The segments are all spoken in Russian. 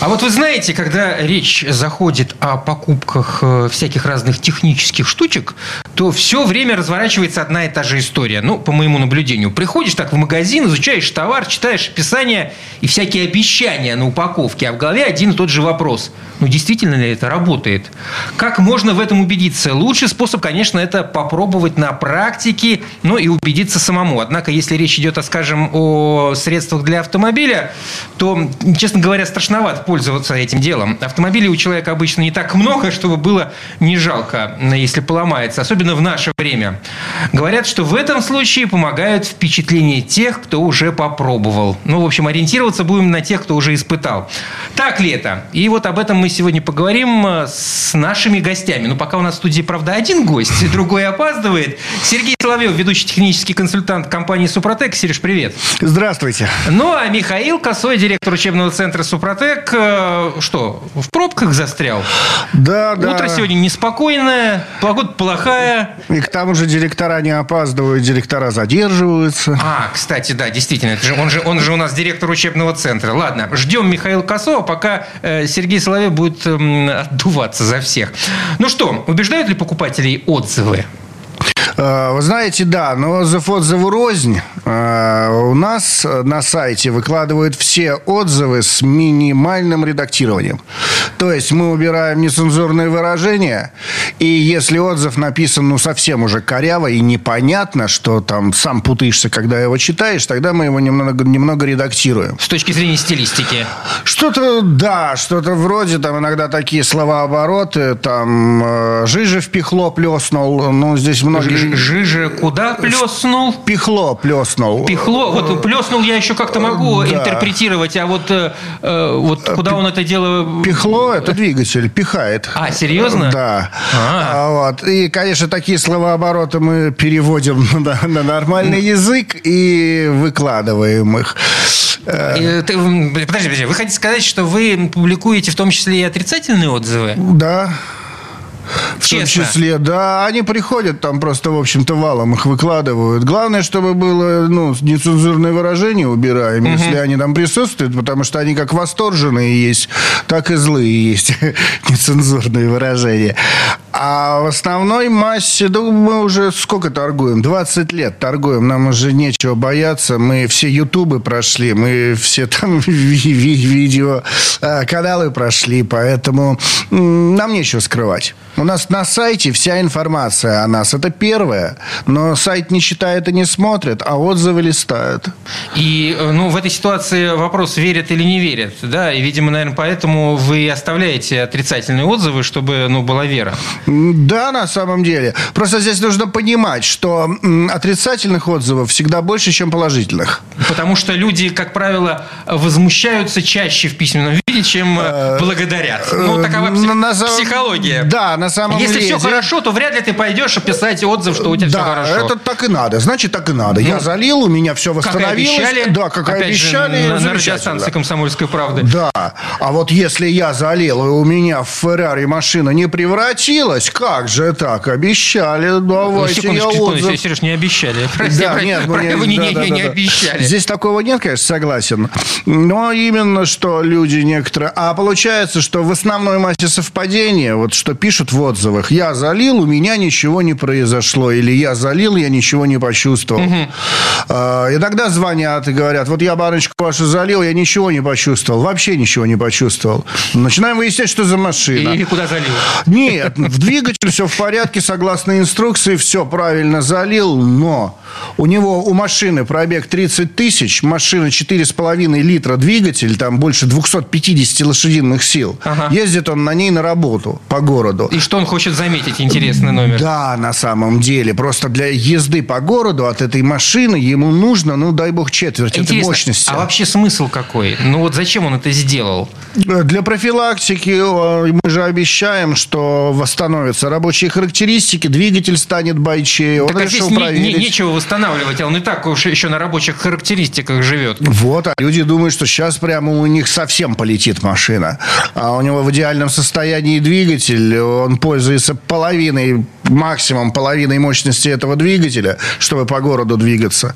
А вот вы знаете, когда речь заходит о покупках э, всяких разных технических штучек, то все время разворачивается одна и та же история. Ну, по моему наблюдению. Приходишь так в магазин, изучаешь товар, читаешь описание и всякие обещания на упаковке, а в голове один и тот же вопрос. Ну, действительно ли это работает? Как можно в этом убедиться? Лучший способ, конечно, это попробовать на практике, ну и убедиться самому. Однако, если речь идет, скажем, о средствах для автомобиля, то, честно говоря, страшновато пользоваться этим делом. Автомобилей у человека обычно не так много, чтобы было не жалко, если поломается. Особенно в наше время. Говорят, что в этом случае помогают впечатления тех, кто уже попробовал. Ну, в общем, ориентироваться будем на тех, кто уже испытал. Так ли это? И вот об этом мы сегодня поговорим э, с нашими гостями. Ну, пока у нас в студии, правда, один гость, другой опаздывает. Сергей Соловьев, ведущий технический консультант компании «Супротек». Сереж, привет. Здравствуйте. Ну, а Михаил Косой, директор учебного центра «Супротек». Э, что, в пробках застрял? Да, да. Утро сегодня неспокойное, погода плохая. И к тому же директора не опаздывают, директора задерживаются. А, кстати, да, действительно. Это же, он, же, он же у нас директор учебного центра. Ладно, ждем Михаила Косова, пока э, Сергей Соловьев будет э, отдуваться за всех. Ну что, убеждают ли покупателей отзывы? Э, вы знаете, да, но отзыв отзыву рознь. Э, у нас на сайте выкладывают все отзывы с минимальным редактированием. То есть мы убираем нецензурные выражения, и если отзыв написан ну совсем уже коряво и непонятно, что там сам путаешься, когда его читаешь, тогда мы его немного, немного редактируем. С точки зрения стилистики? Что-то, да, что-то вроде там иногда такие слова-обороты, там э, «жижа в пихло плеснул», ну здесь многие Жижа куда плеснул? Пихло плеснул. Пихло? Вот плеснул я еще как-то могу да. интерпретировать, а вот, э, э вот куда он это дело... Пихло – это двигатель, пихает. А, серьезно? Да. А. Вот. И, конечно, такие словообороты мы переводим на, на нормальный язык и выкладываем их. Э, ты, подожди, подожди, вы хотите сказать, что вы публикуете в том числе и отрицательные отзывы? Да. В Честно. том числе, да, они приходят там просто, в общем-то, валом их выкладывают. Главное, чтобы было, ну, нецензурное выражение убираем, угу. если они там присутствуют, потому что они как восторженные есть, так и злые есть нецензурные выражения. А в основной массе, да мы уже сколько торгуем? 20 лет торгуем, нам уже нечего бояться. Мы все ютубы прошли, мы все там видео а, каналы прошли, поэтому нам нечего скрывать. У нас на сайте вся информация о нас. Это первое. Но сайт не читает и не смотрит, а отзывы листают. И э, ну, в этой ситуации вопрос, верят или не верят. Да? И, видимо, наверное, поэтому вы оставляете отрицательные отзывы, чтобы ну, была вера. Да, на самом деле. Просто здесь нужно понимать, что отрицательных отзывов всегда больше, чем положительных. Потому что люди, как правило, возмущаются чаще в письменном виде, чем э, благодарят. Ну, такова психология. Да, на самом Если деле... все хорошо, то вряд ли ты пойдешь описать отзыв, что у тебя да, все хорошо. это так и надо. Значит, так и надо. Ну, Я залил, у меня все восстановилось. Как обещали. Да, как Опять обещали. Же, на, на радиостанции «Комсомольской правды». Да. А вот если я залил, и у меня в Феррари машина не превратилась, как же так? Обещали, давайте секундочку, я отзыв. Сереж, не обещали. Прости, да, нет, про, не, вы не, да, не, да, не да. обещали. Здесь такого нет, конечно, согласен. Но именно, что люди некоторые... А получается, что в основной массе совпадения, вот что пишут в отзывах, я залил, у меня ничего не произошло. Или я залил, я ничего не почувствовал. Угу. А, иногда звонят и говорят, вот я баночку вашу залил, я ничего не почувствовал. Вообще ничего не почувствовал. Начинаем выяснять, что за машина. Или куда залил? Нет, в двигатель все в порядке, согласно инструкции, все правильно залил, но у него, у машины пробег 30 тысяч, машина 4,5 литра двигатель, там больше 250 лошадиных сил. Ага. Ездит он на ней на работу по городу. И что он хочет заметить? Интересный номер. Да, на самом деле. Просто для езды по городу от этой машины ему нужно, ну, дай бог, четверть Интересно, этой мощности. А вообще смысл какой? Ну, вот зачем он это сделал? Для профилактики мы же обещаем, что восстановятся рабочие характеристики, двигатель станет бойчее. Он так а решил здесь проверить. Не, не, нечего восстанавливать, а он и так уж еще на рабочих характеристиках живет. Вот, а люди думают, что сейчас прямо у них совсем полетит летит машина. А у него в идеальном состоянии двигатель, он пользуется половиной, максимум половиной мощности этого двигателя, чтобы по городу двигаться.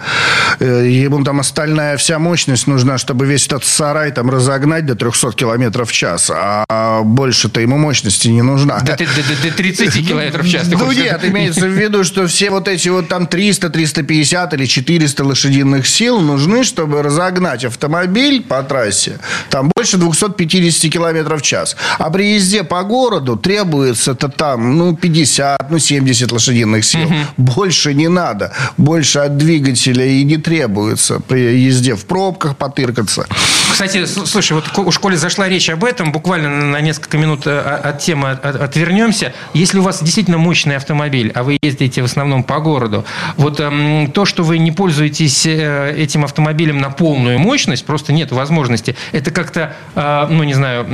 Э, ему там остальная вся мощность нужна, чтобы весь этот сарай там разогнать до 300 километров в час. А больше-то ему мощности не нужна. До, до, до, до 30 километров в час. Ну нет, имеется в виду, что все вот эти вот там 300, 350 или 400 лошадиных сил нужны, чтобы разогнать автомобиль по трассе там больше 250 километров в час. А при езде по городу требуется-то там, ну, 50, ну, 70 лошадиных сил. Угу. Больше не надо. Больше от двигателя и не требуется при езде в пробках потыркаться. Кстати, слушай, вот у школе зашла речь об этом. Буквально на несколько минут э, от темы отвернемся. Если у вас действительно мощный автомобиль, а вы ездите в основном по городу, вот эм, то, что вы не пользуетесь э, этим автомобилем на полную мощность, просто нет возможности. Это как-то, э, ну, не знаю,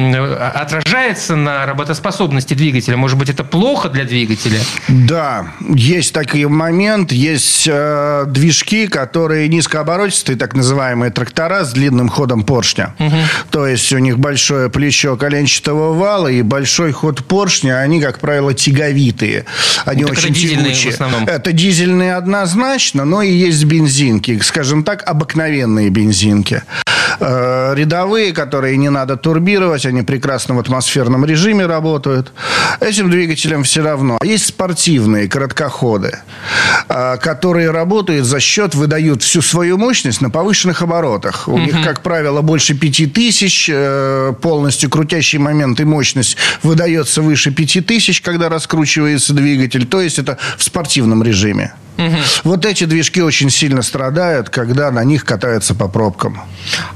отражается на работоспособности двигателя. Может быть, это плохо для двигателя? Да, есть такой момент. Есть э, движки, которые низкооборотистые, так называемые трактора с длинным ходом поршня. Угу. То есть у них большое плечо коленчатого вала и большой ход поршня. Они, как правило, тяговитые. Они ну, очень тягучие. Это дизельные однозначно, но и есть бензинки. Скажем так, обыкновенные бензинки. Э, рядовые, которые не надо турбировать, они прекрасно в атмосферном режиме работают. Этим двигателям все равно. Есть спортивные короткоходы, э, которые работают за счет, выдают всю свою мощность на повышенных оборотах. У них, как правило, больше 5000, э, полностью крутящий момент и мощность выдается выше 5000, когда раскручивается двигатель. То есть это в спортивном режиме. Угу. Вот эти движки очень сильно страдают, когда на них катаются по пробкам.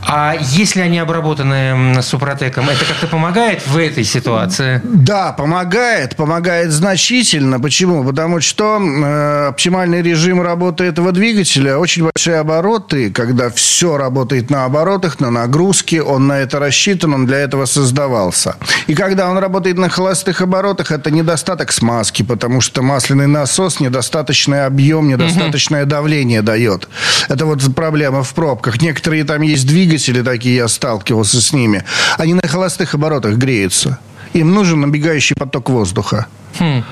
А если они обработаны супротеком, это как-то помогает в этой ситуации? Да, помогает. Помогает значительно. Почему? Потому что э, оптимальный режим работы этого двигателя очень большие обороты, когда все работает на оборотах, на нагрузке, он на это рассчитан, он для этого создавался. И когда он работает на холостых оборотах, это недостаток смазки, потому что масляный насос недостаточный объем объем, недостаточное давление дает. Это вот проблема в пробках. Некоторые там есть двигатели такие, я сталкивался с ними. Они на холостых оборотах греются. Им нужен набегающий поток воздуха. Хм.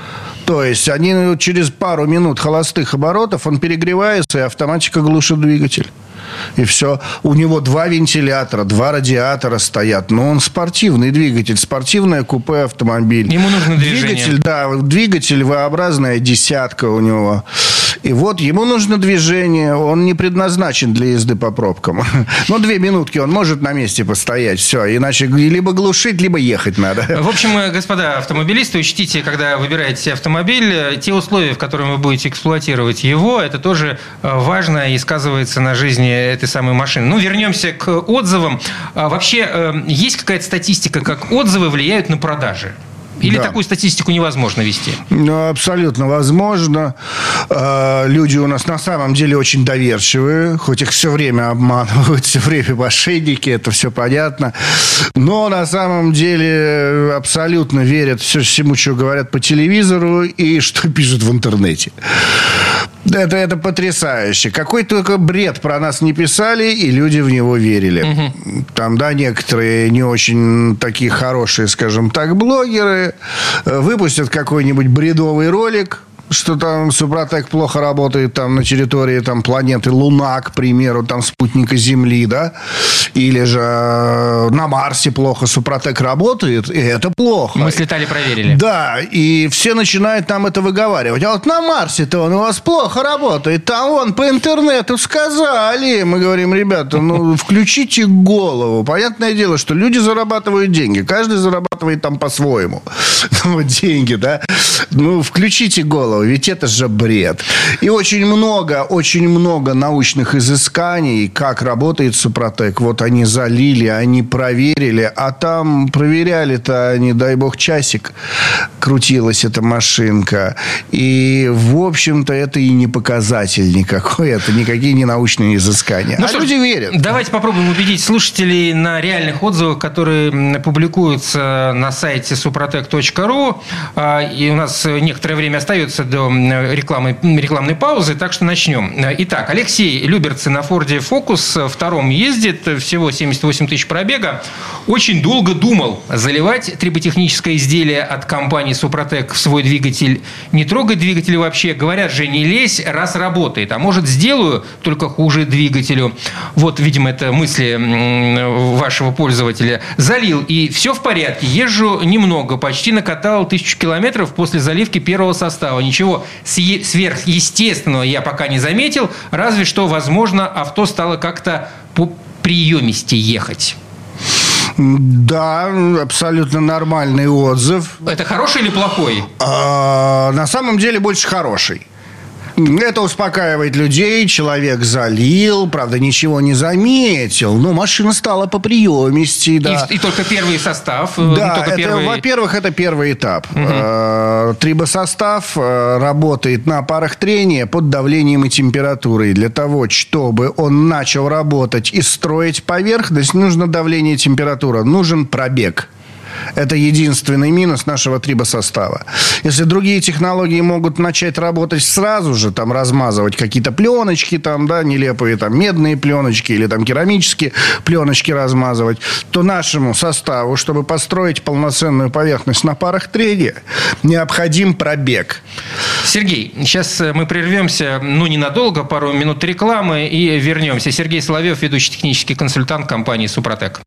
То есть они через пару минут холостых оборотов он перегревается, и автоматика глушит двигатель и все. У него два вентилятора, два радиатора стоят. Но он спортивный двигатель, спортивное купе автомобиль. Ему нужно движение. Двигатель, да, двигатель V-образная десятка у него. И вот ему нужно движение, он не предназначен для езды по пробкам. Ну, две минутки он может на месте постоять, все, иначе либо глушить, либо ехать надо. В общем, э, господа автомобилисты, учтите, когда выбираете автомобиль, э, те условия, в которых вы будете эксплуатировать его, это тоже э, важно и сказывается на жизни этой самой машины. Ну, вернемся к отзывам. А вообще, есть какая-то статистика, как отзывы влияют на продажи? Или да. такую статистику невозможно вести? Ну, абсолютно возможно. А, люди у нас на самом деле очень доверчивые, хоть их все время обманывают, все время мошенники, это все понятно. Но на самом деле абсолютно верят всему, что говорят по телевизору и что пишут в интернете. Это, это потрясающе. Какой только бред про нас не писали, и люди в него верили. Угу. Там, да, некоторые не очень такие хорошие, скажем так, блогеры э, выпустят какой-нибудь бредовый ролик, что там Супротек плохо работает там на территории там планеты Луна, к примеру, там спутника Земли, да, или же э, на Марсе плохо Супротек работает, и это плохо. Мы слетали, проверили. Да, и все начинают там это выговаривать. А вот на Марсе-то он у вас плохо работает, там вон по интернету сказали. Мы говорим, ребята, ну включите голову. Понятное дело, что люди зарабатывают деньги, каждый зарабатывает там по-своему деньги, да. Ну, включите голову делал, ведь это же бред. И очень много, очень много научных изысканий, как работает Супротек. Вот они залили, они проверили, а там проверяли-то, не дай бог, часик крутилась эта машинка. И, в общем-то, это и не показатель никакой, это никакие не научные изыскания. Ну а что люди верят. Давайте попробуем убедить слушателей на реальных отзывах, которые публикуются на сайте suprotec.ru. А, и у нас некоторое время остается до рекламы, рекламной паузы, так что начнем. Итак, Алексей Люберцы на Форде Фокус втором ездит, всего 78 тысяч пробега. Очень долго думал, заливать триботехническое изделие от компании Супротек в свой двигатель, не трогать двигатель вообще. Говорят же, не лезь, раз работает. А может, сделаю, только хуже двигателю. Вот, видимо, это мысли вашего пользователя. Залил, и все в порядке. Езжу немного, почти накатал тысячу километров после заливки первого состава. Ничего сверхъестественного я пока не заметил, разве что, возможно, авто стало как-то по приемисти ехать. Да, абсолютно нормальный отзыв. Это хороший или плохой? А, на самом деле больше хороший. Это успокаивает людей. Человек залил, правда, ничего не заметил. Но машина стала по приемисти. Да. И, и только первый состав. Э, да, это, первый... во-первых, это первый этап. Угу. Трибосостав э, работает на парах трения под давлением и температурой. Для того, чтобы он начал работать и строить поверхность, нужно давление и температура. Нужен пробег. Это единственный минус нашего трибосостава. Если другие технологии могут начать работать сразу же, там размазывать какие-то пленочки, там, да, нелепые там медные пленочки или там керамические пленочки размазывать, то нашему составу, чтобы построить полноценную поверхность на парах трения, необходим пробег. Сергей, сейчас мы прервемся, ну, ненадолго, пару минут рекламы и вернемся. Сергей Соловьев, ведущий технический консультант компании «Супротек».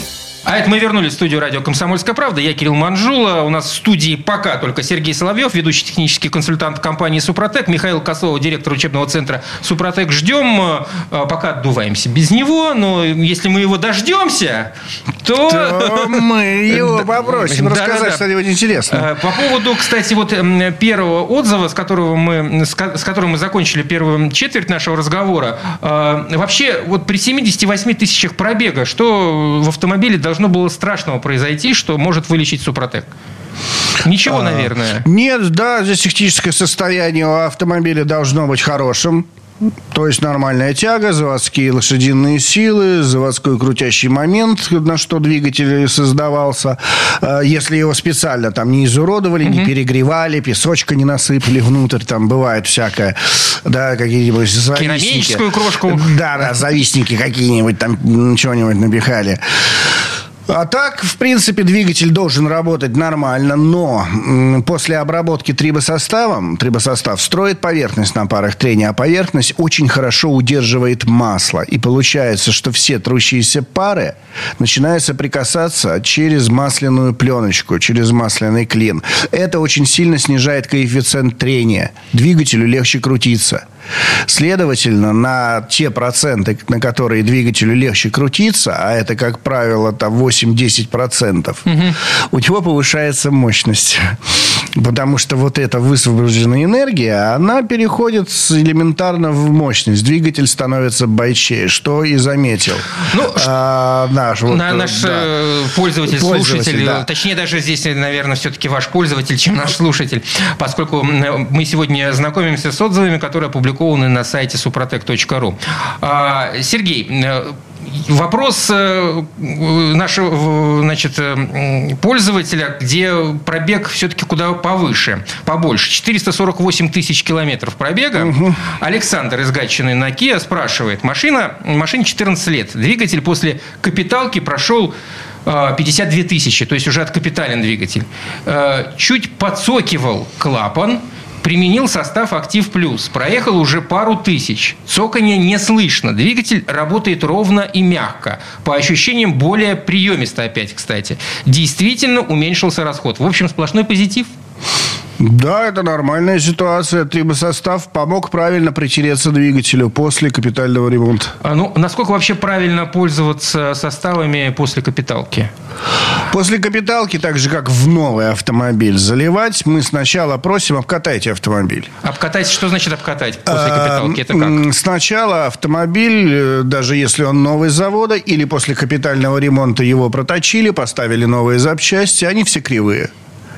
А это мы вернулись в студию радио «Комсомольская правда». Я Кирилл Манжула. У нас в студии пока только Сергей Соловьев, ведущий технический консультант компании «Супротек». Михаил Косова, директор учебного центра «Супротек». Ждем. Э, пока отдуваемся без него. Но если мы его дождемся, то... то мы его попросим рассказать что-нибудь интересное. Э, по поводу, кстати, вот первого отзыва, с которого мы, с которым мы закончили первую четверть нашего разговора. Э, вообще, вот при 78 тысячах пробега, что в автомобиле должно должно было страшного произойти, что может вылечить Супротек? Ничего, а, наверное. Нет, да, здесь техническое состояние у автомобиля должно быть хорошим. То есть нормальная тяга, заводские лошадиные силы, заводской крутящий момент, на что двигатель создавался. А, если его специально там не изуродовали, угу. не перегревали, песочка не насыпали внутрь, там бывает всякое. Да, какие-нибудь завистники. Керамическую крошку. Да, да, завистники какие-нибудь там чего-нибудь напихали. А так, в принципе, двигатель должен работать нормально, но после обработки трибосоставом, трибосостав строит поверхность на парах трения, а поверхность очень хорошо удерживает масло. И получается, что все трущиеся пары начинают соприкасаться через масляную пленочку, через масляный клин. Это очень сильно снижает коэффициент трения. Двигателю легче крутиться. Следовательно, на те проценты, на которые двигателю легче крутиться, а это, как правило, там 8-10%, угу. у него повышается мощность. Потому что вот эта высвобожденная энергия, она переходит элементарно в мощность. Двигатель становится бойчее, что и заметил. Ну, а, наш, вот, на, наш да. пользователь, э, пользователь, слушатель, да. точнее даже здесь, наверное, все-таки ваш пользователь, чем наш слушатель, поскольку мы сегодня знакомимся с отзывами, которые опубликованы на сайте suprotec.ru. А, Сергей, э, Вопрос э, нашего значит, э, пользователя, где пробег все-таки куда повыше, побольше. 448 тысяч километров пробега. Угу. Александр из Гатчины на Kia спрашивает. Машина, машине 14 лет. Двигатель после капиталки прошел 52 тысячи, то есть уже откапитален двигатель. Чуть подсокивал клапан – применил состав «Актив Плюс». Проехал уже пару тысяч. Цоканье не слышно. Двигатель работает ровно и мягко. По ощущениям, более приемисто опять, кстати. Действительно уменьшился расход. В общем, сплошной позитив. Да, это нормальная ситуация. Трибосостав помог правильно притереться двигателю после капитального ремонта. А ну, насколько вообще правильно пользоваться составами после капиталки? После капиталки, так же как в новый автомобиль заливать, мы сначала просим обкатайте автомобиль. Обкатать, что значит обкатать после а, капиталки? Это как? Сначала автомобиль, э, даже если он новый с завода, или после капитального ремонта его проточили, поставили новые запчасти, они все кривые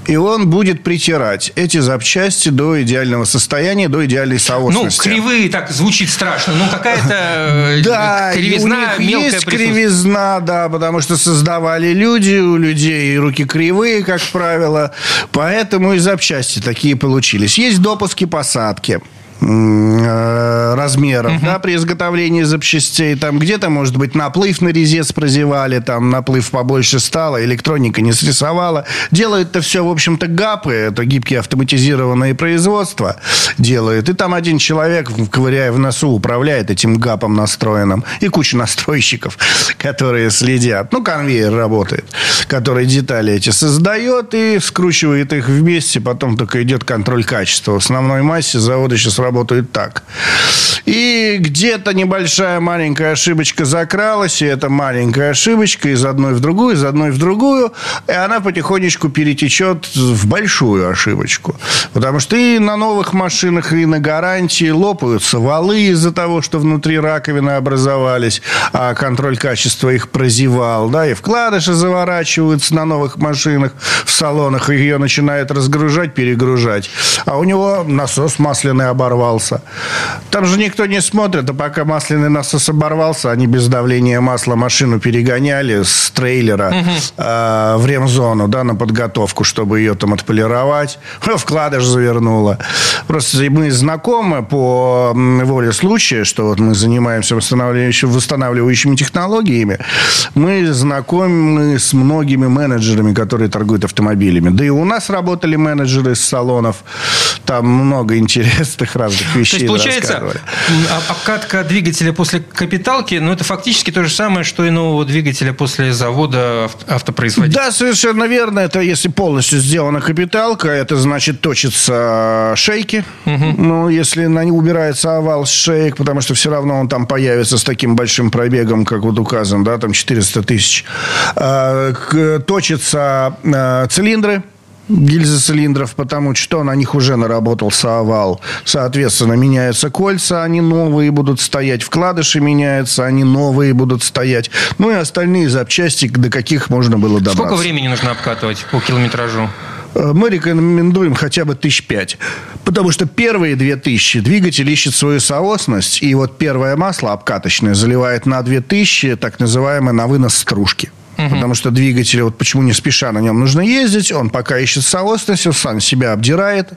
и он будет притирать эти запчасти до идеального состояния, до идеальной соосности. Ну, кривые так звучит страшно. Ну, какая-то э, да, кривизна, у них есть кривизна, да, потому что создавали люди, у людей руки кривые, как правило, поэтому и запчасти такие получились. Есть допуски посадки. Э, размеров, угу. да, при изготовлении запчастей. Там где-то, может быть, наплыв на резец прозевали, там наплыв побольше стало, электроника не срисовала. Делают это все, в общем-то, ГАПы, это гибкие автоматизированные производства делают. И там один человек, ковыряя в носу, управляет этим ГАПом настроенным. И куча настройщиков, которые следят. Ну, конвейер работает, который детали эти создает и скручивает их вместе. Потом только идет контроль качества. В основной массе заводы сейчас работают так. И где-то небольшая маленькая ошибочка закралась, и эта маленькая ошибочка из одной в другую, из одной в другую, и она потихонечку перетечет в большую ошибочку. Потому что и на новых машинах, и на гарантии лопаются валы из-за того, что внутри раковины образовались, а контроль качества их прозевал, да, и вкладыши заворачиваются на новых машинах в салонах, и ее начинает разгружать, перегружать. А у него насос масляный оборвал оборвался. Там же никто не смотрит, а пока масляный насос оборвался, они без давления масла машину перегоняли с трейлера угу. э, в ремзону, да, на подготовку, чтобы ее там отполировать. Вкладыш завернуло. Просто мы знакомы по воле случая, что вот мы занимаемся восстанавливающими, восстанавливающими технологиями. Мы знакомы с многими менеджерами, которые торгуют автомобилями. Да и у нас работали менеджеры из салонов. Там много интересных разных вещей. То есть, получается, обкатка двигателя после капиталки, ну, это фактически то же самое, что и нового двигателя после завода автопроизводителя. Да, совершенно верно. Это если полностью сделана капиталка, это значит точится шейки. Угу. Ну, если на не убирается овал с шеек, потому что все равно он там появится с таким большим пробегом, как вот указан, да, там 400 тысяч. А, точатся а, цилиндры гильзы цилиндров, потому что на них уже наработался овал. Соответственно, меняются кольца, они новые будут стоять. Вкладыши меняются, они новые будут стоять. Ну и остальные запчасти, до каких можно было добраться. Сколько времени нужно обкатывать по километражу? Э, мы рекомендуем хотя бы тысяч пять. Потому что первые две тысячи двигатель ищет свою соосность. И вот первое масло обкаточное заливает на две тысячи, так называемое на вынос стружки. Угу. Потому что двигатель, вот почему не спеша на нем нужно ездить, он пока ищет соосность, он сам себя обдирает,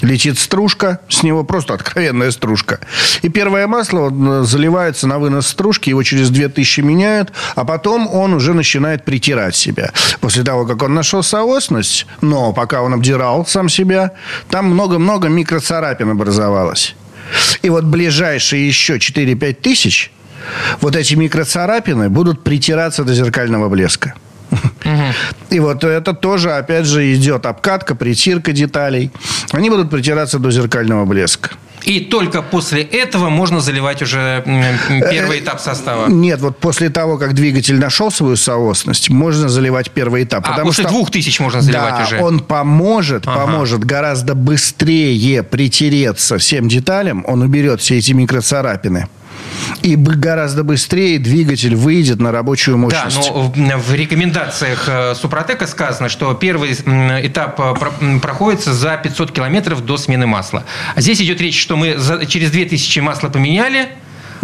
летит стружка, с него просто откровенная стружка. И первое масло э, заливается на вынос стружки, его через 2000 меняют, а потом он уже начинает притирать себя. После того, как он нашел соосность, но пока он обдирал сам себя, там много-много микроцарапин образовалось. И вот ближайшие еще 4-5 тысяч – вот эти микроцарапины будут притираться до зеркального блеска. И вот это тоже, опять же, идет обкатка, притирка деталей. Они будут притираться до зеркального блеска. И только после этого можно заливать уже первый этап состава. Нет, вот после того, как двигатель нашел свою соосность, можно заливать первый этап. А, потому после что, двух тысяч можно заливать да, уже. он поможет, ага. поможет гораздо быстрее притереться всем деталям. Он уберет все эти микроцарапины и гораздо быстрее двигатель выйдет на рабочую мощность. Да, но в рекомендациях э, Супротека сказано, что первый этап э, проходится за 500 километров до смены масла. А здесь идет речь, что мы через 2000 масла поменяли,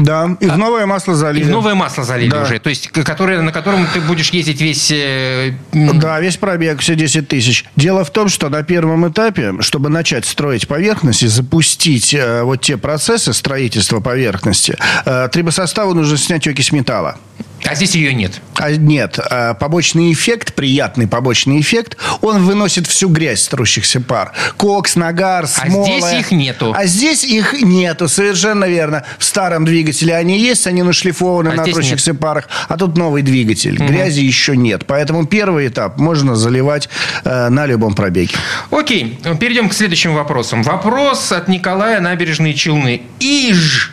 да, и в а, новое масло залили. И в новое масло залили да. уже. То есть, которое, на котором ты будешь ездить весь... Э, да, весь пробег, все 10 тысяч. Дело в том, что на первом этапе, чтобы начать строить поверхность и запустить э, вот те процессы строительства поверхности, э, трибосоставу нужно снять окись металла. А здесь ее нет. А, нет. А, побочный эффект, приятный побочный эффект, он выносит всю грязь трущихся пар. Кокс, нагар, смола. А здесь их нету. А здесь их нету, совершенно верно. В старом двигателе они есть, они нашлифованы а на трущихся нет. парах. А тут новый двигатель. Угу. Грязи еще нет. Поэтому первый этап можно заливать э, на любом пробеге. Окей. Перейдем к следующим вопросам. Вопрос от Николая Набережные Челны. Иж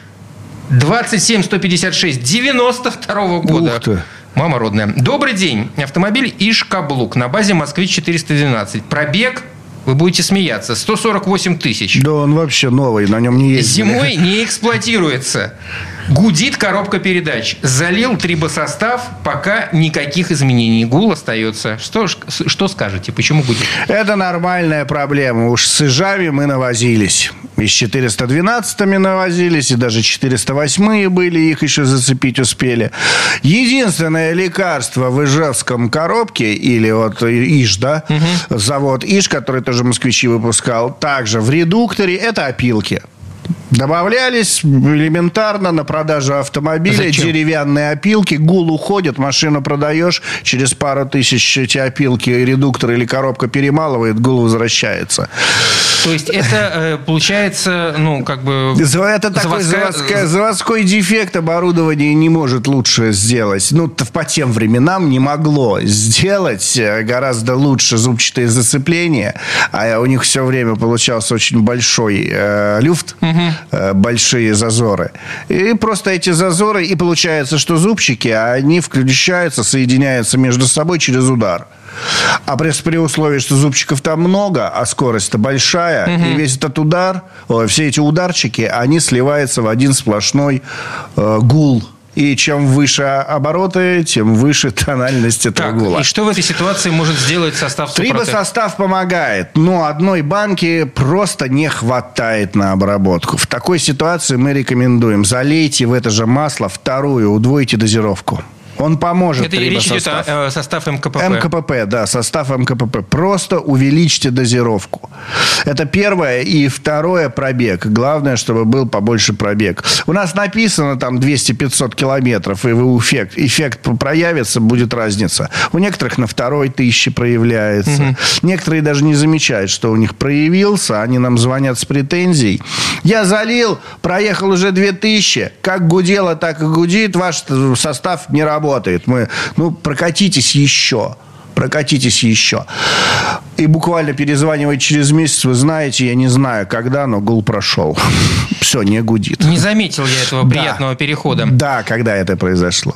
27 156 92 года. Ух ты. Мама родная. Добрый день. Автомобиль Иш-Каблук на базе Москвич-412. Пробег вы будете смеяться. 148 тысяч. Да он вообще новый, на нем не ездили. Зимой не эксплуатируется. Гудит коробка передач. Залил трибосостав, пока никаких изменений. Гул остается. Что, что скажете? Почему гудит? Это нормальная проблема. Уж с ижами мы навозились. И с 412-ми навозились, и даже 408-е были, их еще зацепить успели. Единственное лекарство в ижевском коробке, или вот Иж, да, угу. завод Иж, который тоже москвичи выпускал, также в редукторе, это опилки. Добавлялись элементарно на продажу автомобиля, Зачем? деревянные опилки, гул уходит, машину продаешь, через пару тысяч эти опилки, редуктор или коробка перемалывает, гул возвращается. То есть это э, получается, ну, как бы... Это такой заводской, заводской дефект оборудования не может лучше сделать. Ну, по тем временам не могло сделать э, гораздо лучше зубчатые зацепления, а у них все время получался очень большой э, люфт. Угу большие зазоры. И просто эти зазоры, и получается, что зубчики, они включаются, соединяются между собой через удар. А при, при условии, что зубчиков там много, а скорость-то большая, угу. и весь этот удар, все эти ударчики, они сливаются в один сплошной э, гул и чем выше обороты, тем выше тональность этого так, гула. И что в этой ситуации может сделать состав Супротек? состав помогает, но одной банки просто не хватает на обработку. В такой ситуации мы рекомендуем залейте в это же масло вторую, удвойте дозировку. Он поможет. Это речь идет о, о состав МКПП. МКПП, да, состав МКПП. Просто увеличьте дозировку. Это первое. И второе, пробег. Главное, чтобы был побольше пробег. У нас написано там 200-500 километров, и эффект, эффект проявится, будет разница. У некоторых на второй тысячи проявляется. Угу. Некоторые даже не замечают, что у них проявился. Они нам звонят с претензией. Я залил, проехал уже 2000. Как гудело, так и гудит. Ваш состав не работает работает. Мы, ну, прокатитесь еще прокатитесь еще. И буквально перезванивать через месяц, вы знаете, я не знаю, когда, но гул прошел. Все, не гудит. Не заметил я этого приятного да. перехода. Да, когда это произошло.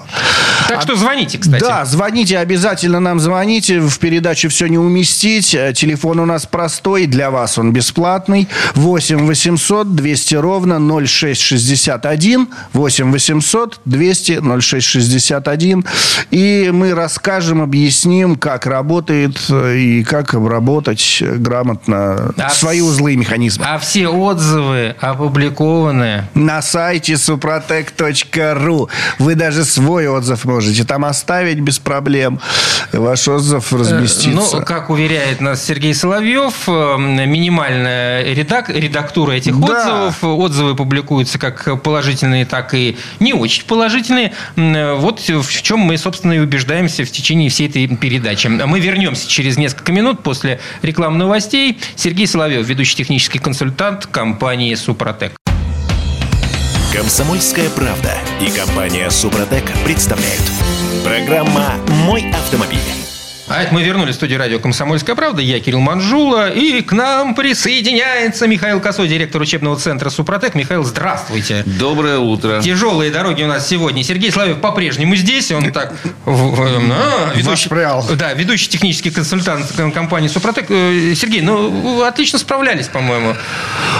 Так а, что звоните, кстати. Да, звоните, обязательно нам звоните. В передачу все не уместить. Э, телефон у нас простой, для вас он бесплатный. 8 800 200 ровно 0661. 8 800 200 0661. И мы расскажем, объясним, как как работает э, и как обработать грамотно а свои узлы и механизмы. А все отзывы опубликованы на сайте suprotec.ru. Вы даже свой отзыв можете там оставить без проблем. Ваш отзыв э, разместится. Ну, как уверяет нас Сергей Соловьев, э, минимальная редак... редактура этих да. отзывов. Отзывы публикуются как положительные, так и не очень положительные. Вот в чем мы, собственно, и убеждаемся в течение всей этой передачи. Мы вернемся через несколько минут после рекламных новостей. Сергей Соловьев, ведущий технический консультант компании «Супротек». Комсомольская правда и компания «Супротек» представляют. Программа «Мой автомобиль». А это мы вернулись в студию радио «Комсомольская правда». Я Кирилл Манжула. И к нам присоединяется Михаил Косой, директор учебного центра «Супротек». Михаил, здравствуйте. Доброе утро. Тяжелые дороги у нас сегодня. Сергей Славев по-прежнему здесь. Он так... Ведущий, да, ведущий технический консультант компании «Супротек». Э, Сергей, ну, вы отлично справлялись, по-моему.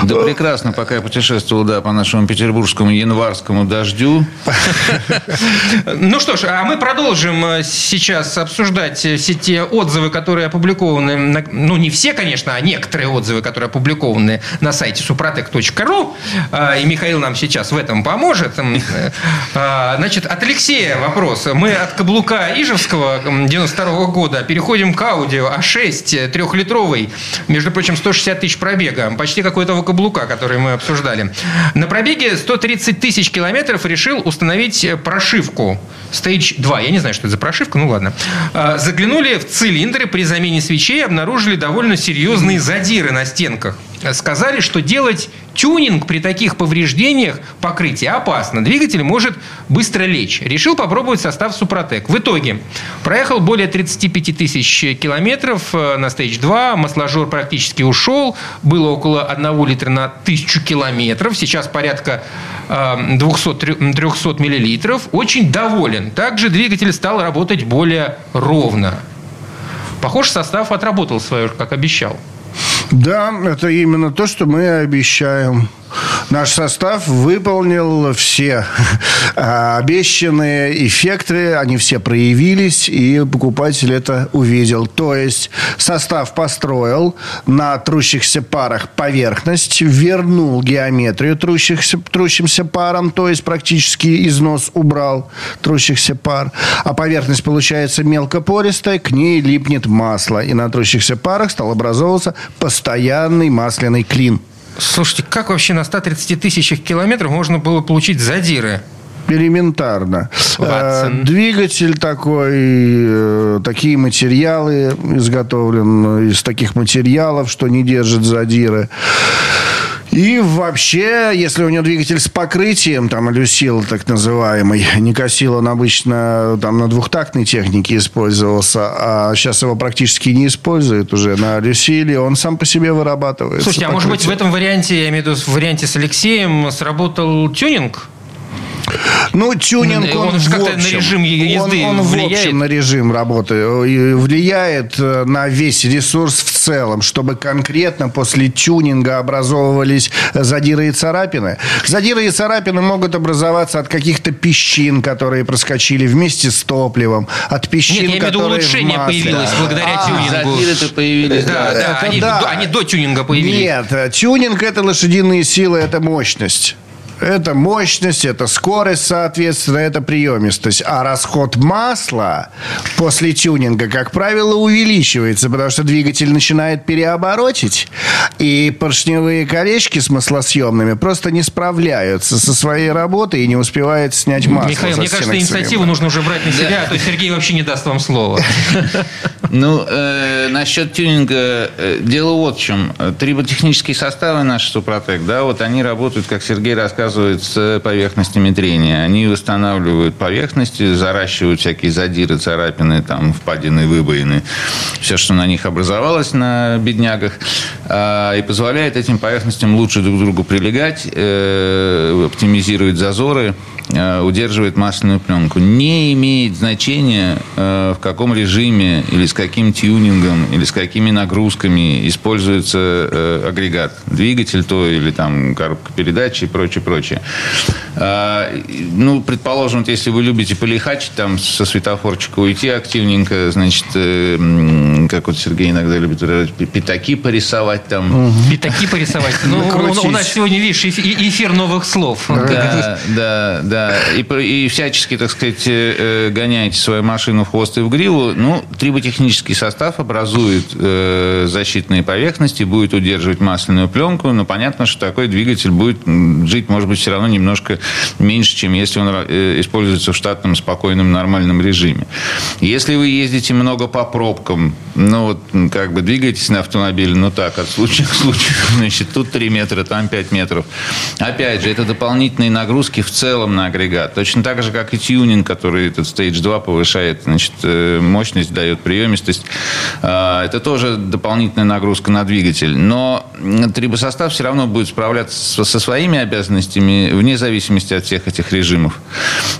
Да прекрасно, пока я путешествовал, да, по нашему петербургскому январскому дождю. Ну что ж, а мы продолжим э, сейчас обсуждать сеть те отзывы, которые опубликованы, ну, не все, конечно, а некоторые отзывы, которые опубликованы на сайте suprotec.ru, а, и Михаил нам сейчас в этом поможет. А, значит, от Алексея вопрос. Мы от каблука Ижевского 92 года переходим к аудио А6 трехлитровый, между прочим, 160 тысяч пробега, почти как у этого каблука, который мы обсуждали. На пробеге 130 тысяч километров решил установить прошивку Stage 2. Я не знаю, что это за прошивка, ну ладно. А, заглянули в цилиндры при замене свечей обнаружили довольно серьезные задиры на стенках. Сказали, что делать тюнинг при таких повреждениях покрытия опасно. Двигатель может быстро лечь. Решил попробовать состав Супротек. В итоге проехал более 35 тысяч километров э, на Stage 2. Масложор практически ушел. Было около 1 литра на тысячу километров. Сейчас порядка 200-300 э, миллилитров. Очень доволен. Также двигатель стал работать более ровно. Похож, состав отработал свое, как обещал. Да, это именно то, что мы обещаем. Наш состав выполнил все а, обещанные эффекты, они все проявились, и покупатель это увидел. То есть состав построил на трущихся парах поверхность, вернул геометрию трущихся, трущимся парам, то есть практически износ убрал трущихся пар, а поверхность получается мелкопористая, к ней липнет масло, и на трущихся парах стал образовываться постоянный масляный клин. Слушайте, как вообще на 130 тысячах километров можно было получить задиры? элементарно. Ватсон. Э, Двигатель такой, э, такие материалы изготовлен из таких материалов, что не держит задиры. И вообще, если у него двигатель с покрытием, там, люсил так называемый, Никосил, он обычно там на двухтактной технике использовался, а сейчас его практически не используют уже на люсиле, он сам по себе вырабатывается. Слушайте, а может быть в покрытие. этом варианте, я имею в виду в варианте с Алексеем, сработал тюнинг? Ну, тюнинг, Он он, же в как-то на общем, режим езды он, он в влияет? общем на режим работы э, влияет э, на весь ресурс в целом, чтобы конкретно после тюнинга образовывались задиры и царапины. Задиры и царапины могут образоваться от каких-то песчин, которые проскочили вместе с топливом, от песчин, Нет, я имею в виду которые в улучшение появилось благодаря А, тюнингу. Задиры-то появились. Да, да, Это они, да. до- они до тюнинга появились. Нет, э, тюнинг это лошадиные силы, это мощность. Это мощность, это скорость, соответственно, это приемистость. А расход масла после тюнинга, как правило, увеличивается, потому что двигатель начинает переоборотить, и поршневые колечки с маслосъемными просто не справляются со своей работой и не успевают снять масло. Михаил, мне кажется, инициативу нужно уже брать на себя, а то Сергей вообще не даст вам слова. Ну, э, насчет тюнинга, э, дело вот в чем. Триботехнические составы наши Супротек, да, вот они работают, как Сергей рассказывает, с поверхностями трения. Они восстанавливают поверхности, заращивают всякие задиры, царапины, там, впадины, выбоины, все, что на них образовалось на беднягах, а, и позволяет этим поверхностям лучше друг к другу прилегать, э, оптимизирует зазоры, э, удерживает масляную пленку. Не имеет значения, э, в каком режиме или с каким тюнингом или с какими нагрузками используется э, агрегат. Двигатель то или там коробка передач и прочее, прочее. А, и, Ну, предположим, вот если вы любите полихачить, там со светофорчика уйти активненько, значит, э, как вот Сергей иногда любит выражать, пятаки порисовать там. Пятаки порисовать. Ну, у- у нас сегодня, видишь, эфи- эфир новых слов. Да, да, да. И, и всячески, так сказать, э, э, гоняете свою машину в хвост и в гриву. Ну, триботехнический состав образует э, защитные поверхности, будет удерживать масляную пленку, но понятно, что такой двигатель будет жить, может быть, все равно немножко меньше, чем если он э, используется в штатном, спокойном, нормальном режиме. Если вы ездите много по пробкам, ну, вот, как бы двигаетесь на автомобиле, ну, так, от случая к случаю, значит, тут 3 метра, там 5 метров. Опять же, это дополнительные нагрузки в целом на агрегат. Точно так же, как и тюнинг, который этот Stage 2 повышает, значит, э, мощность, дает приемистость. А, Это тоже дополнительная нагрузка на двигатель. Но трибосостав все равно будет справляться со своими обязанностями вне зависимости от всех этих режимов.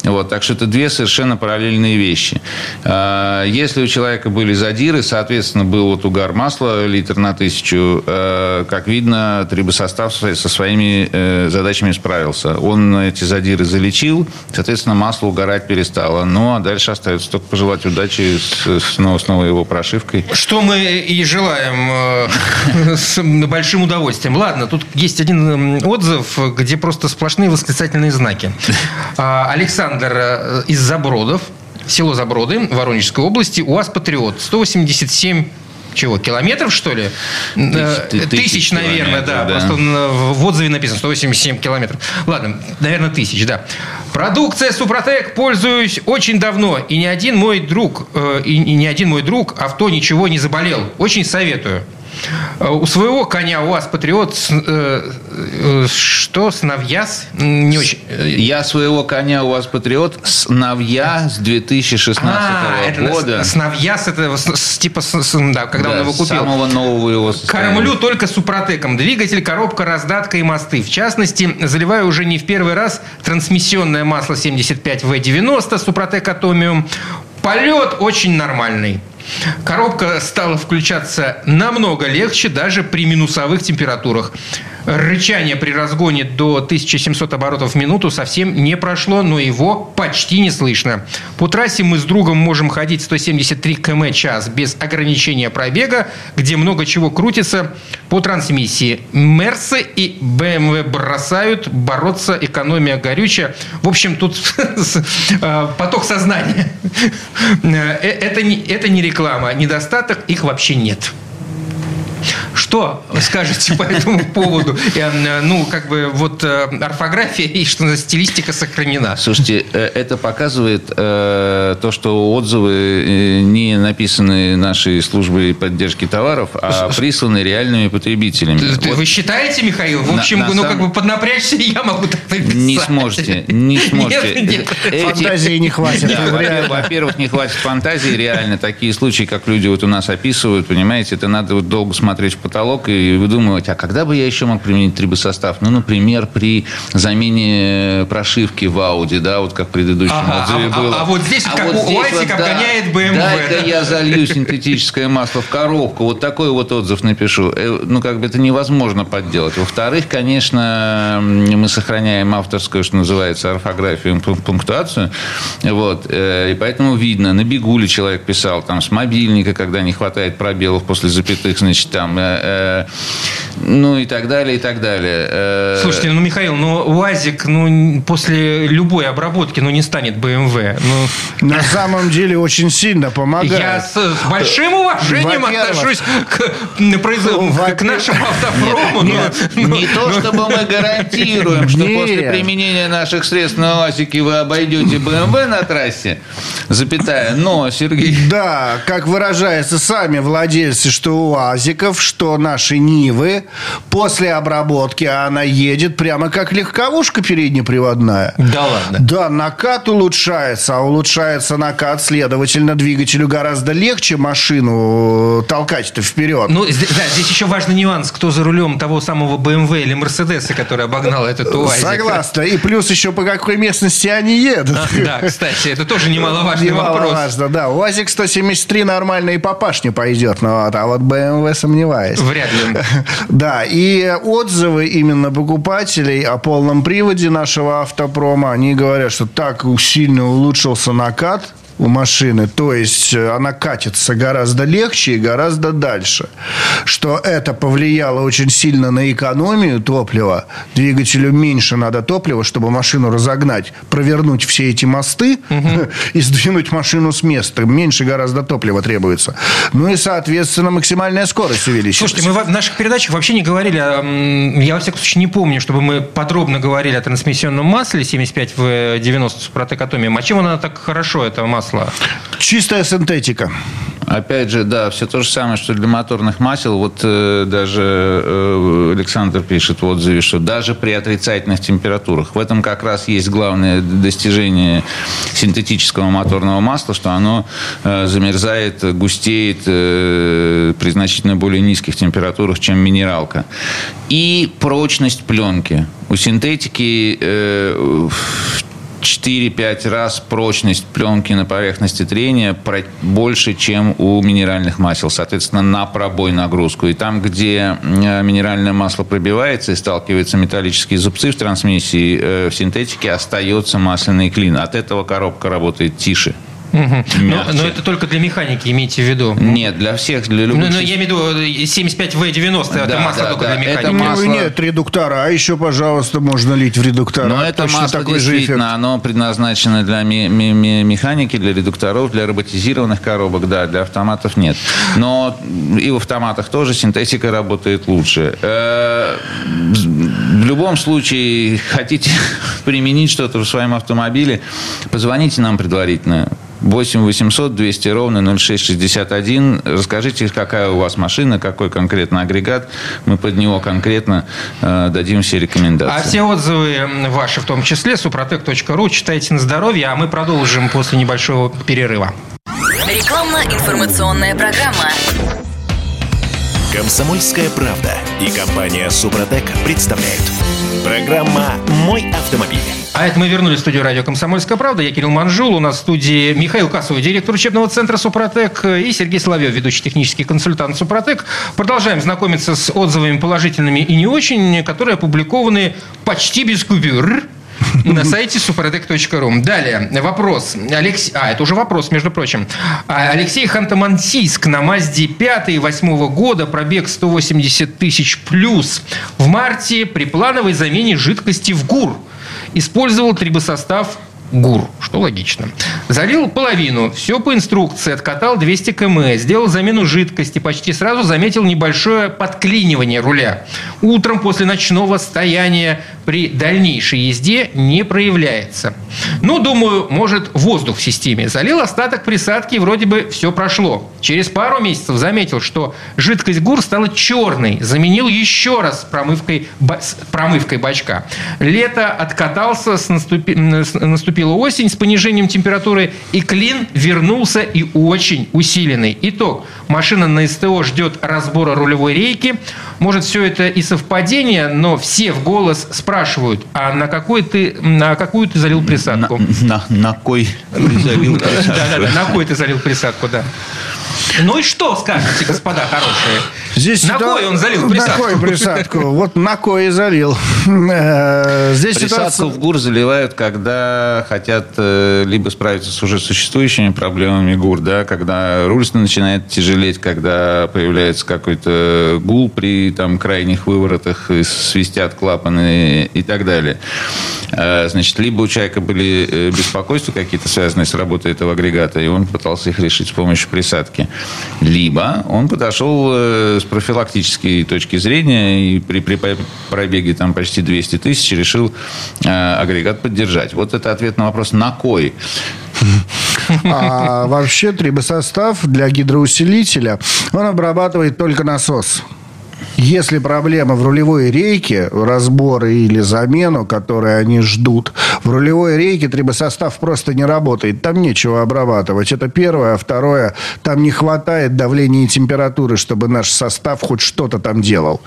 Вот, так что это две совершенно параллельные вещи. А, Если у человека были задиры, соответственно, был вот угар масла литр на тысячу, э, как видно, трибосостав со своими э, задачами справился. Он эти задиры залечил, соответственно, масло угорать перестало. Ну, а дальше остается только пожелать удачи с, с, новой его прошивкой. Что мы и желаем э, с большим удовольствием. Ладно, тут есть один отзыв, где просто сплошные восклицательные знаки. А, Александр э, из Забродов, село Заброды, Воронежской области, УАЗ «Патриот», 187 чего, километров, что ли? Э, Тысяч- Тысяч, тысяч наверное, да. да. Просто э, в отзыве написано 187 километров. Ладно, наверное, тысяч, да. Продукция Супротек пользуюсь очень давно. И ни один мой друг, и, и ни один мой друг авто ничего не заболел. Очень советую. Э, У своего коня у вас Патриот э, э, что сновьяс не очень. Я своего коня у вас патриот с новья с 2016 А, это года. с- сновьяс это с- типа с- да, когда он Да, его купил. Самого нового его состояния. Кормлю только супротеком. Двигатель, коробка, раздатка и мосты. В частности, заливаю уже не в первый раз трансмиссионное масло 75В90 Супротек Атомиум. Полет очень нормальный. Коробка стала включаться намного легче, даже при минусовых температурах. Рычание при разгоне до 1700 оборотов в минуту совсем не прошло, но его почти не слышно. По трассе мы с другом можем ходить 173 км час без ограничения пробега, где много чего крутится по трансмиссии. Мерсы и БМВ бросают, бороться, экономия горючая. В общем, тут э, поток сознания. Э, это не реклама. Недостаток их вообще нет. Что скажете по этому поводу? Э, ну, как бы вот э, орфография и что стилистика сохранена. Слушайте, э, это показывает то, что отзывы не написаны нашей службой поддержки товаров, а присланы реальными потребителями. Вот. Вы считаете, Михаил? В общем, на, на ну, сам... как бы поднапрячься я могу так написать. Не сможете, не сможете. Нет, нет. Эти... Фантазии не хватит. Да, во-первых, не хватит фантазии, реально. Такие случаи, как люди вот у нас описывают, понимаете, это надо вот долго смотреть в потолок и выдумывать, а когда бы я еще мог применить трибосостав? Ну, например, при замене прошивки в Audi, да, вот как в предыдущем ага, отзыве а, было. А, а вот здесь, а как вот у Уайтик вот, обгоняет BMW. Дай-ка я залью синтетическое масло в коробку. Вот такой вот отзыв напишу. Э, ну, как бы это невозможно подделать. Во-вторых, конечно, мы сохраняем авторскую, что называется, орфографию, пунктуацию. Вот. Э, и поэтому видно, на бегу ли человек писал, там, с мобильника, когда не хватает пробелов после запятых, значит, там, э, Э, ну и так далее, и так далее. Э, Слушайте, ну, Михаил, ну, УАЗик, ну, после любой обработки, ну, не станет БМВ. Ну... На самом деле очень сильно помогает. Я с, большим уважением отношусь к, производству, к нашему автопрому. Нет, но, нет, не но, то, чтобы мы гарантируем, что нет. после применения наших средств на УАЗике вы обойдете БМВ на трассе, запятая, но, Сергей... Да, как выражаются сами владельцы, что УАЗиков, что наши Нивы после обработки она едет прямо как легковушка переднеприводная. Да ладно? Да, накат улучшается, а улучшается накат, следовательно, двигателю гораздо легче машину толкать-то вперед. Ну, да, здесь еще важный нюанс, кто за рулем того самого BMW или Мерседеса, который обогнал этот УАЗик. Согласна. И плюс еще по какой местности они едут. А, да, кстати, это тоже немаловажный Немаловажно, вопрос. Немаловажно, да. УАЗик 173 нормально и по пашне пойдет, но, а вот BMW сомневаюсь. Вряд ли. Да, и отзывы именно покупателей о полном приводе нашего автопрома, они говорят, что так сильно улучшился накат, у машины. То есть э, она катится гораздо легче и гораздо дальше. Что это повлияло очень сильно на экономию топлива. Двигателю меньше надо топлива, чтобы машину разогнать, провернуть все эти мосты угу. и сдвинуть машину с места. Меньше гораздо топлива требуется. Ну и, соответственно, максимальная скорость увеличилась. Слушайте, мы в наших передачах вообще не говорили, я, во всяком случае, не помню, чтобы мы подробно говорили о трансмиссионном масле 75 в 90 с протекотомием. А чем она так хорошо, это масло? Масла. Чистая синтетика. Опять же, да, все то же самое, что для моторных масел. Вот э, даже э, Александр пишет в отзыве, что даже при отрицательных температурах. В этом как раз есть главное достижение синтетического моторного масла, что оно э, замерзает, густеет э, при значительно более низких температурах, чем минералка. И прочность пленки. У синтетики э, 4-5 раз прочность пленки на поверхности трения больше, чем у минеральных масел. Соответственно, на пробой нагрузку. И там, где э, минеральное масло пробивается и сталкиваются металлические зубцы в трансмиссии, э, в синтетике остается масляный клин. От этого коробка работает тише. Угу. Но, но это только для механики, имейте в виду. Нет, для всех, для любых. Ну, я имею в виду 75В90, да, это масло да, только да, для механики. Это масло... Нет, редуктора, а еще, пожалуйста, можно лить в редуктора. Но это Точно масло такой действительно, же оно предназначено для механики, для редукторов, для роботизированных коробок, да, для автоматов нет. Но и в автоматах тоже синтетика работает лучше. Э, в любом случае, хотите применить что-то в своем автомобиле, позвоните нам предварительно. 8 800 200 ровно 0661. Расскажите, какая у вас машина, какой конкретно агрегат. Мы под него конкретно э, дадим все рекомендации. А все отзывы ваши, в том числе, супротек.ру, читайте на здоровье, а мы продолжим после небольшого перерыва. Рекламно-информационная программа. Комсомольская правда и компания Супротек представляют. Программа «Мой автомобиль». А это мы вернулись в студию радио «Комсомольская правда». Я Кирилл Манжул. У нас в студии Михаил Касовый, директор учебного центра «Супротек», и Сергей Соловьев, ведущий технический консультант «Супротек». Продолжаем знакомиться с отзывами положительными и не очень, которые опубликованы почти без купюр на сайте suprotec.ru. Далее, вопрос. Алекс... А, это уже вопрос, между прочим. А, Алексей Ханты-Мансийск на Мазде 5 8 года, пробег 180 тысяч плюс. В марте при плановой замене жидкости в ГУР использовал трибосостав ГУР, что логично. Залил половину, все по инструкции, откатал 200 км, сделал замену жидкости, почти сразу заметил небольшое подклинивание руля. Утром после ночного стояния при дальнейшей езде не проявляется. Ну, думаю, может, воздух в системе. Залил остаток присадки, и вроде бы все прошло. Через пару месяцев заметил, что жидкость ГУР стала черной. Заменил еще раз промывкой, промывкой бачка. Лето откатался, с наступи, наступил наступила осень с понижением температуры, и клин вернулся и очень усиленный. Итог. Машина на СТО ждет разбора рулевой рейки. Может, все это и совпадение, но все в голос спрашивают, а на, какой ты, на какую ты залил присадку? На, на, на кой ты залил присадку? Да-да-да, на кой ты залил присадку, да. Ну и что скажете, господа хорошие? Здесь на кой он залил присадку? На кой присадку? Вот на кой и залил. Э, здесь присадку ситуация... в ГУР заливают, когда хотят э, либо справиться с уже существующими проблемами ГУР, да, когда руль начинает тяжелеть, когда появляется какой-то гул при там, крайних выворотах, свистят клапаны и так далее. Э, значит, либо у человека были беспокойства какие-то, связанные с работой этого агрегата, и он пытался их решить с помощью присадки. Либо он подошел с профилактической точки зрения и при, при пробеге там почти 200 тысяч решил э, агрегат поддержать. Вот это ответ на вопрос «на кой?». А вообще трибосостав для гидроусилителя, он обрабатывает только насос. Если проблема в рулевой рейке, разбор или замену, которые они ждут, в рулевой рейке трибосостав просто не работает. Там нечего обрабатывать. Это первое. А второе, там не хватает давления и температуры, чтобы наш состав хоть что-то там делал.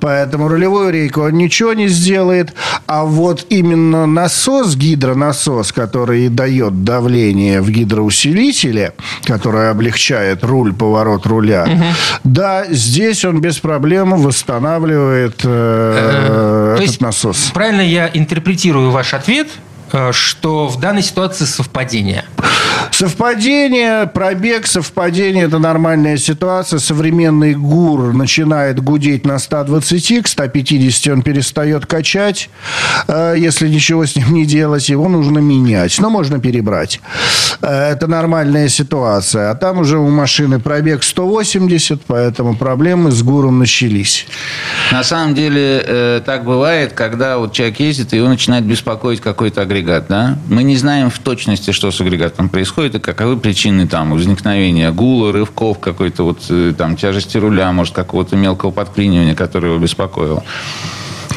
Поэтому рулевую рейку он ничего не сделает. А вот именно насос, гидронасос, который дает давление в гидроусилителе, который облегчает руль, поворот руля, угу. да, здесь он без проблем восстанавливает э, э, этот насос. Правильно я интерпретирую ваш ответ, что в данной ситуации совпадение? Совпадение, пробег, совпадение – это нормальная ситуация. Современный ГУР начинает гудеть на 120, к 150 он перестает качать. Э, если ничего с ним не делать, его нужно менять. Но можно перебрать. Э, это нормальная ситуация. А там уже у машины пробег 180, поэтому проблемы с ГУРом начались. На самом деле, э, так бывает, когда вот человек ездит, и его начинает беспокоить какой-то агрегат. Да? Мы не знаем в точности, что с агрегатом происходит и каковы причины там возникновения гула, рывков, какой-то вот э, там тяжести руля, может, какого-то мелкого подклинивания, которое его беспокоило.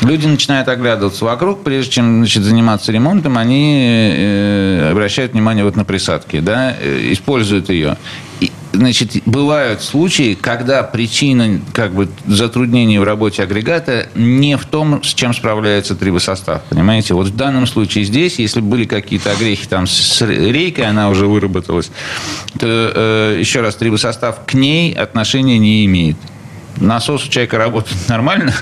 Люди начинают оглядываться вокруг, прежде чем значит, заниматься ремонтом, они э, обращают внимание вот на присадки, да, э, используют ее. Значит, бывают случаи, когда причина как бы, затруднений в работе агрегата не в том, с чем справляется трибосостав. Понимаете? Вот в данном случае здесь, если были какие-то огрехи там с рейкой, она уже выработалась, то, э, еще раз, трибосостав к ней отношения не имеет насос у человека работает нормально,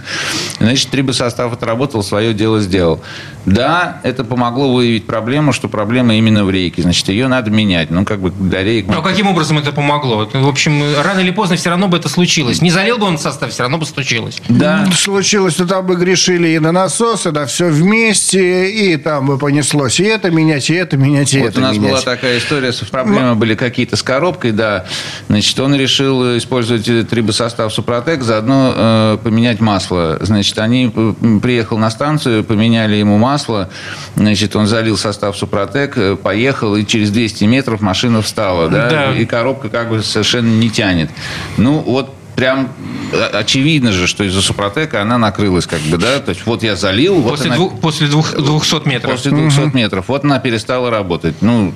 значит, трибосостав отработал, свое дело сделал. Да, это помогло выявить проблему, что проблема именно в рейке. Значит, ее надо менять. Ну, как бы для рейк... Ну, а каким образом это помогло? В общем, рано или поздно все равно бы это случилось. Не залил бы он состав, все равно бы случилось. Да. Случилось, то там бы грешили и на насос, и на все вместе, и там бы понеслось и это менять, и это менять, и вот это у нас менять. была такая история, с проблемой были какие-то с коробкой, да. Значит, он решил использовать трибосостав Супротек, заодно э, поменять масло. Значит, они э, приехал на станцию, поменяли ему масло. Значит, он залил состав Супротек, э, поехал, и через 200 метров машина встала. Да? да. И коробка как бы совершенно не тянет. Ну, вот прям э, очевидно же, что из-за Супротека она накрылась, как бы, да, то есть вот я залил. После, вот двух, она, после двух, 200 метров. После 200 угу. метров. Вот она перестала работать. Ну,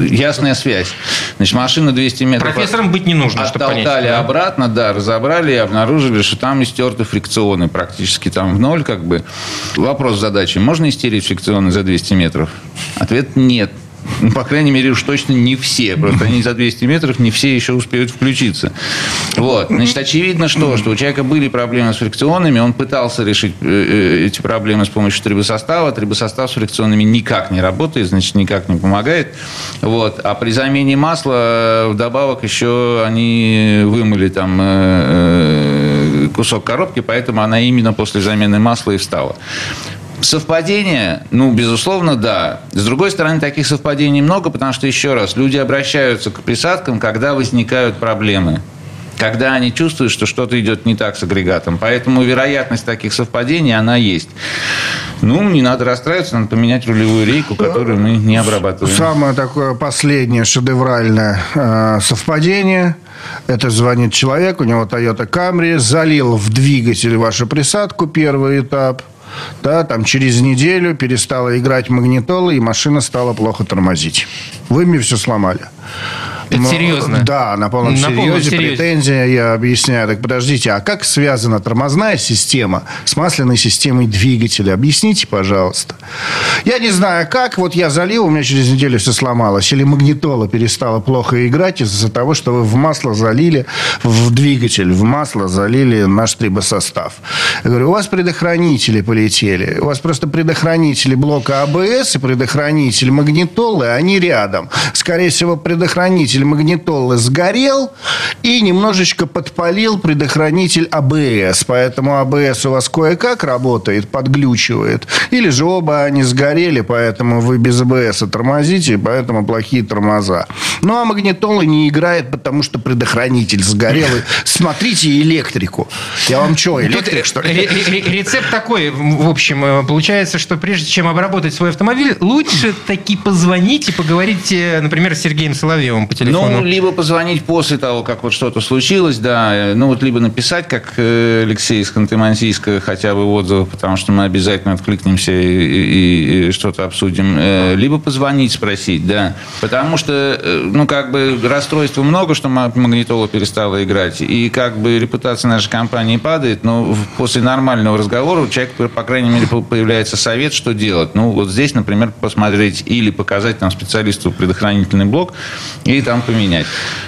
ясная связь. Значит, машина 200 метров... Профессором быть не нужно, чтобы понять. Оттолкали обратно, да, разобрали и обнаружили, что там истерты фрикционы практически там в ноль как бы. Вопрос задачи. Можно истерить фрикционы за 200 метров? Ответ – нет. Ну, по крайней мере, уж точно не все. Просто они за 200 метров не все еще успеют включиться. Вот. Значит, очевидно, что, что у человека были проблемы с фрикционами. Он пытался решить э, э, эти проблемы с помощью трибосостава. Трибосостав с фрикционами никак не работает, значит, никак не помогает. Вот. А при замене масла э, вдобавок еще они вымыли там кусок коробки, поэтому она именно после замены масла и встала. Совпадение, ну, безусловно, да. С другой стороны, таких совпадений много, потому что, еще раз, люди обращаются к присадкам, когда возникают проблемы когда они чувствуют, что что-то идет не так с агрегатом. Поэтому вероятность таких совпадений, она есть. Ну, не надо расстраиваться, надо поменять рулевую рейку, которую мы не обрабатываем. Самое такое последнее шедевральное э, совпадение. Это звонит человек, у него Toyota Camry, залил в двигатель вашу присадку, первый этап – да, там через неделю перестала играть магнитола, и машина стала плохо тормозить. Вы мне все сломали. Это Но, серьезно? Да, на полном на серьезе. Полном серьезе. Претензия, я объясняю. Так подождите, а как связана тормозная система с масляной системой двигателя? Объясните, пожалуйста. Я не знаю, как. Вот я залил, у меня через неделю все сломалось. Или магнитола перестала плохо играть из-за того, что вы в масло залили, в двигатель, в масло залили наш трибосостав. Я говорю, у вас предохранители полетели. У вас просто предохранители блока АБС и предохранитель магнитолы, они рядом. Скорее всего, предохранитель предохранитель магнитолы сгорел и немножечко подпалил предохранитель АБС. Поэтому АБС у вас кое-как работает, подглючивает. Или же оба они сгорели, поэтому вы без АБС тормозите, поэтому плохие тормоза. Ну, а магнитола не играет, потому что предохранитель сгорел. Смотрите электрику. Я вам что, электрик, что ли? Рецепт такой, в общем, э, получается, что прежде чем обработать свой автомобиль, лучше таки позвонить и поговорить, э, например, с Сергеем Соловьевым по телефону телефону? Ну, либо позвонить после того, как вот что-то случилось, да, ну вот либо написать, как э, Алексей из Ханты-Мансийска, хотя бы отзыв, потому что мы обязательно откликнемся и, и, и что-то обсудим, э, либо позвонить, спросить, да, потому что, э, ну, как бы расстройств много, что магнитола перестала играть, и как бы репутация нашей компании падает, но после нормального разговора у человека, по крайней мере, появляется совет, что делать. Ну, вот здесь, например, посмотреть или показать там специалисту предохранительный блок, и там поменять.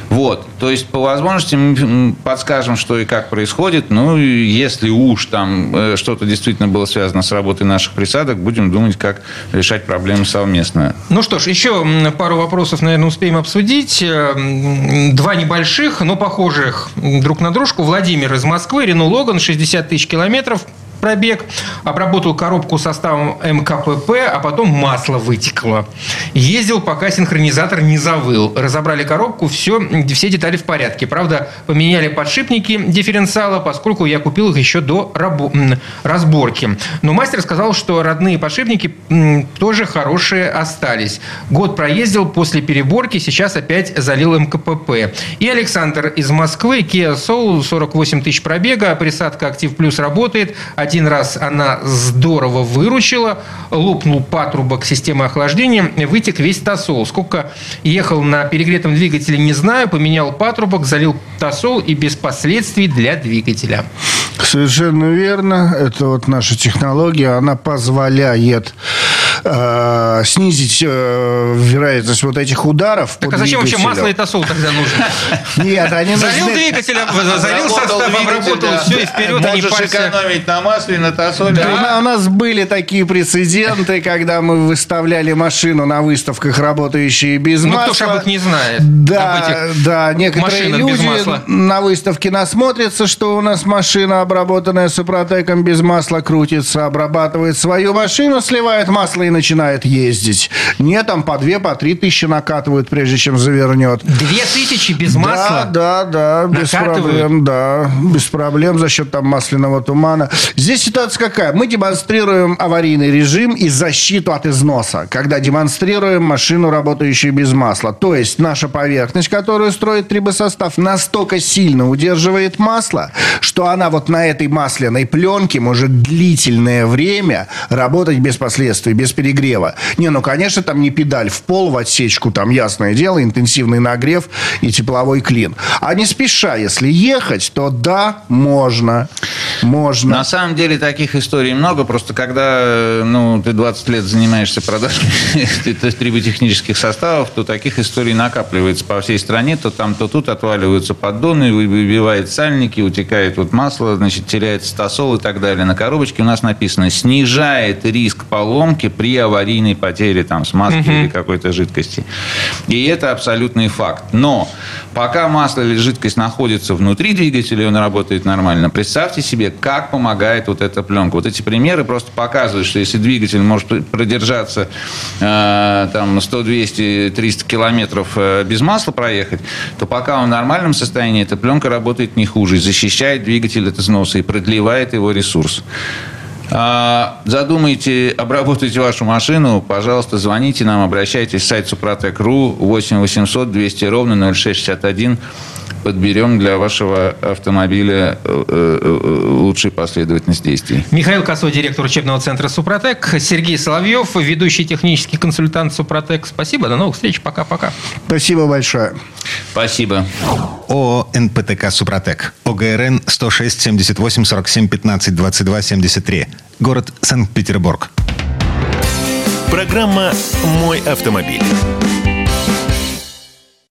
Вот. То есть, по возможности мы подскажем, что и как происходит. Ну, если уж там э, что-то действительно было связано с работой наших присадок, будем думать, как решать проблемы совместно. Ну что ж, еще пару вопросов, наверное, успеем обсудить. Э, два небольших, но похожих друг на дружку. Владимир из Москвы, Рено Логан, 60 тысяч километров пробег, обработал коробку составом МКПП, а потом масло вытекло. Ездил, пока синхронизатор не завыл. Разобрали коробку, все, все детали в порядке. Правда, поменяли подшипники дифференциала, поскольку я купил их еще до рабо- разборки. Но мастер сказал, что родные подшипники тоже хорошие остались. Год проездил после переборки, сейчас опять залил МКПП. И Александр из Москвы, Kia Soul, 48 тысяч пробега, присадка Актив Плюс работает, один раз она здорово выручила, лопнул патрубок системы охлаждения, вытек весь тосол. Сколько ехал на перегретом двигателе, не знаю. Поменял патрубок, залил тосол и без последствий для двигателя. Совершенно верно. Это вот наша технология. Она позволяет э, снизить э, вероятность вот этих ударов. Так а зачем вообще масло и тосол тогда нужно? Нет, они нужны... Залил двигатель, залил состав, обработал, все, и вперед, а не экономить на масле, на тосоле. Да, у нас были такие прецеденты, когда мы выставляли машину на выставках, работающие без масла. Ну, кто ж об их не знает? Да, да, некоторые люди на выставке насмотрятся, что у нас машина, обработанная супротеком без масла, крутится, обрабатывает свою машину, сливает масло и начинает ездить. Нет, там по две, по три тысячи накатывают, прежде чем завернет. Две тысячи без масла? Да, да, да, без проблем, да, без проблем за счет там масляного тумана. Здесь ситуация какая? Мы демонстрируем аварийный режим и защиту от износа, когда демонстрируем машину, работающую без масла. То есть наша поверхность, которую строит трибосостав, настолько сильно удерживает масло, что она вот на этой масляной пленке может длительное время работать без последствий, без переборки перегрева. Не, ну, конечно, там не педаль в пол в отсечку, там, ясное дело, интенсивный нагрев и тепловой клин. А не спеша, если ехать, то да, можно. Можно. На самом деле таких историй много. Просто когда ну, ты 20 лет занимаешься продажей триботехнических составов, то таких историй накапливается по всей стране. То там, то тут отваливаются поддоны, выбивает сальники, утекает вот масло, значит, теряется стасол и так далее. На коробочке у нас написано «снижает риск поломки при аварийной потере там, смазки угу. или какой-то жидкости». И это абсолютный факт. Но пока масло или жидкость находится внутри двигателя, он работает нормально. Представьте себе, как помогает вот эта пленка. Вот эти примеры просто показывают, что если двигатель может продержаться э, там 100, 200, 300 километров э, без масла проехать, то пока он в нормальном состоянии, эта пленка работает не хуже, защищает двигатель от износа и продлевает его ресурс. А, задумаете, обработайте вашу машину, пожалуйста, звоните нам, обращайтесь в сайт Супротек.ру 8 800 200 ровно 0661 подберем для вашего автомобиля э, э, лучшей последовательность действий. Михаил Косой, директор учебного центра «Супротек». Сергей Соловьев, ведущий технический консультант «Супротек». Спасибо, до новых встреч, пока-пока. Спасибо большое. Спасибо. ООО «НПТК Супротек». ОГРН 106 78 47 15 22 73. Город Санкт-Петербург. Программа «Мой автомобиль».